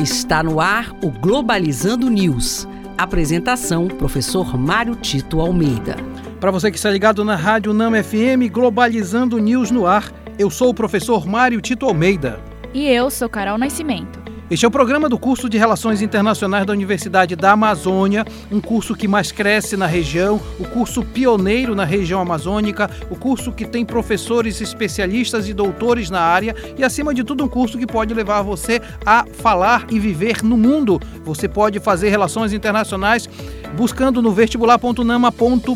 Está no ar o Globalizando News. Apresentação: Professor Mário Tito Almeida. Para você que está ligado na Rádio Nama FM, Globalizando News no ar, eu sou o professor Mário Tito Almeida. E eu sou Carol Nascimento. Este é o programa do curso de Relações Internacionais da Universidade da Amazônia, um curso que mais cresce na região, o curso pioneiro na região amazônica, o curso que tem professores especialistas e doutores na área e, acima de tudo, um curso que pode levar você a falar e viver no mundo. Você pode fazer relações internacionais buscando no vestibular.nama.br.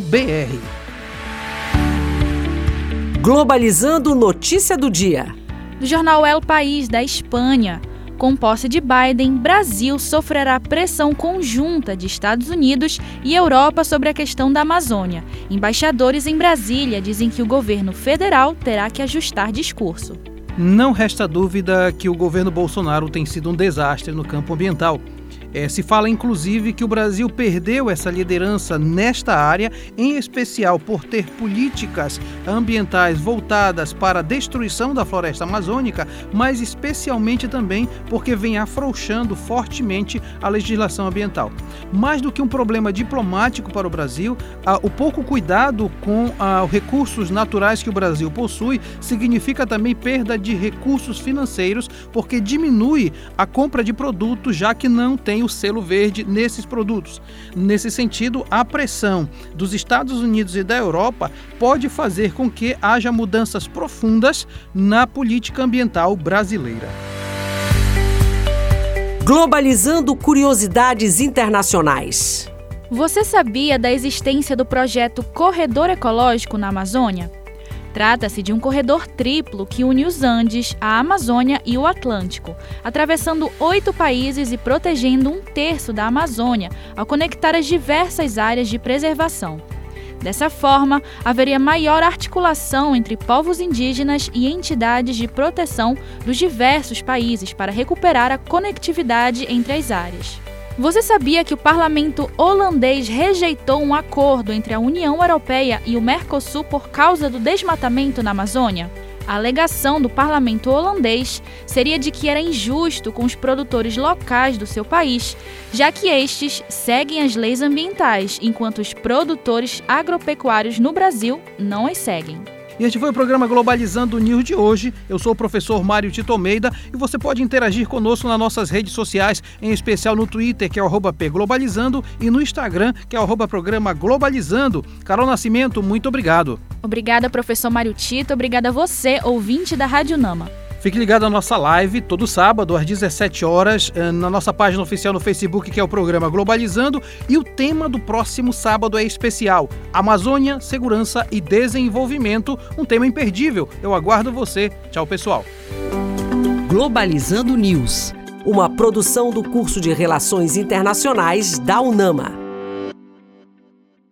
Globalizando notícia do dia. Do jornal El País da Espanha. Com posse de Biden, Brasil sofrerá pressão conjunta de Estados Unidos e Europa sobre a questão da Amazônia. Embaixadores em Brasília dizem que o governo federal terá que ajustar discurso. Não resta dúvida que o governo Bolsonaro tem sido um desastre no campo ambiental. É, se fala inclusive que o Brasil perdeu essa liderança nesta área, em especial por ter políticas ambientais voltadas para a destruição da floresta amazônica, mas especialmente também porque vem afrouxando fortemente a legislação ambiental. Mais do que um problema diplomático para o Brasil, o pouco cuidado com os recursos naturais que o Brasil possui significa também perda de recursos financeiros, porque diminui a compra de produtos, já que não tem o selo verde nesses produtos. Nesse sentido, a pressão dos Estados Unidos e da Europa pode fazer com que haja mudanças profundas na política ambiental brasileira. Globalizando curiosidades internacionais. Você sabia da existência do projeto Corredor Ecológico na Amazônia? Trata-se de um corredor triplo que une os Andes, a Amazônia e o Atlântico, atravessando oito países e protegendo um terço da Amazônia, ao conectar as diversas áreas de preservação. Dessa forma, haveria maior articulação entre povos indígenas e entidades de proteção dos diversos países para recuperar a conectividade entre as áreas. Você sabia que o parlamento holandês rejeitou um acordo entre a União Europeia e o Mercosul por causa do desmatamento na Amazônia? A alegação do parlamento holandês seria de que era injusto com os produtores locais do seu país, já que estes seguem as leis ambientais, enquanto os produtores agropecuários no Brasil não as seguem. E este foi o programa Globalizando News de hoje. Eu sou o professor Mário Tito Almeida e você pode interagir conosco nas nossas redes sociais, em especial no Twitter, que é o pglobalizando, e no Instagram, que é o programa Globalizando. Carol Nascimento, muito obrigado. Obrigada, professor Mário Tito. Obrigada a você, ouvinte da Rádio Nama. Fique ligado na nossa live todo sábado às 17 horas eh, na nossa página oficial no Facebook, que é o programa Globalizando, e o tema do próximo sábado é especial: Amazônia, segurança e desenvolvimento, um tema imperdível. Eu aguardo você. Tchau, pessoal. Globalizando News, uma produção do curso de Relações Internacionais da UNAMA.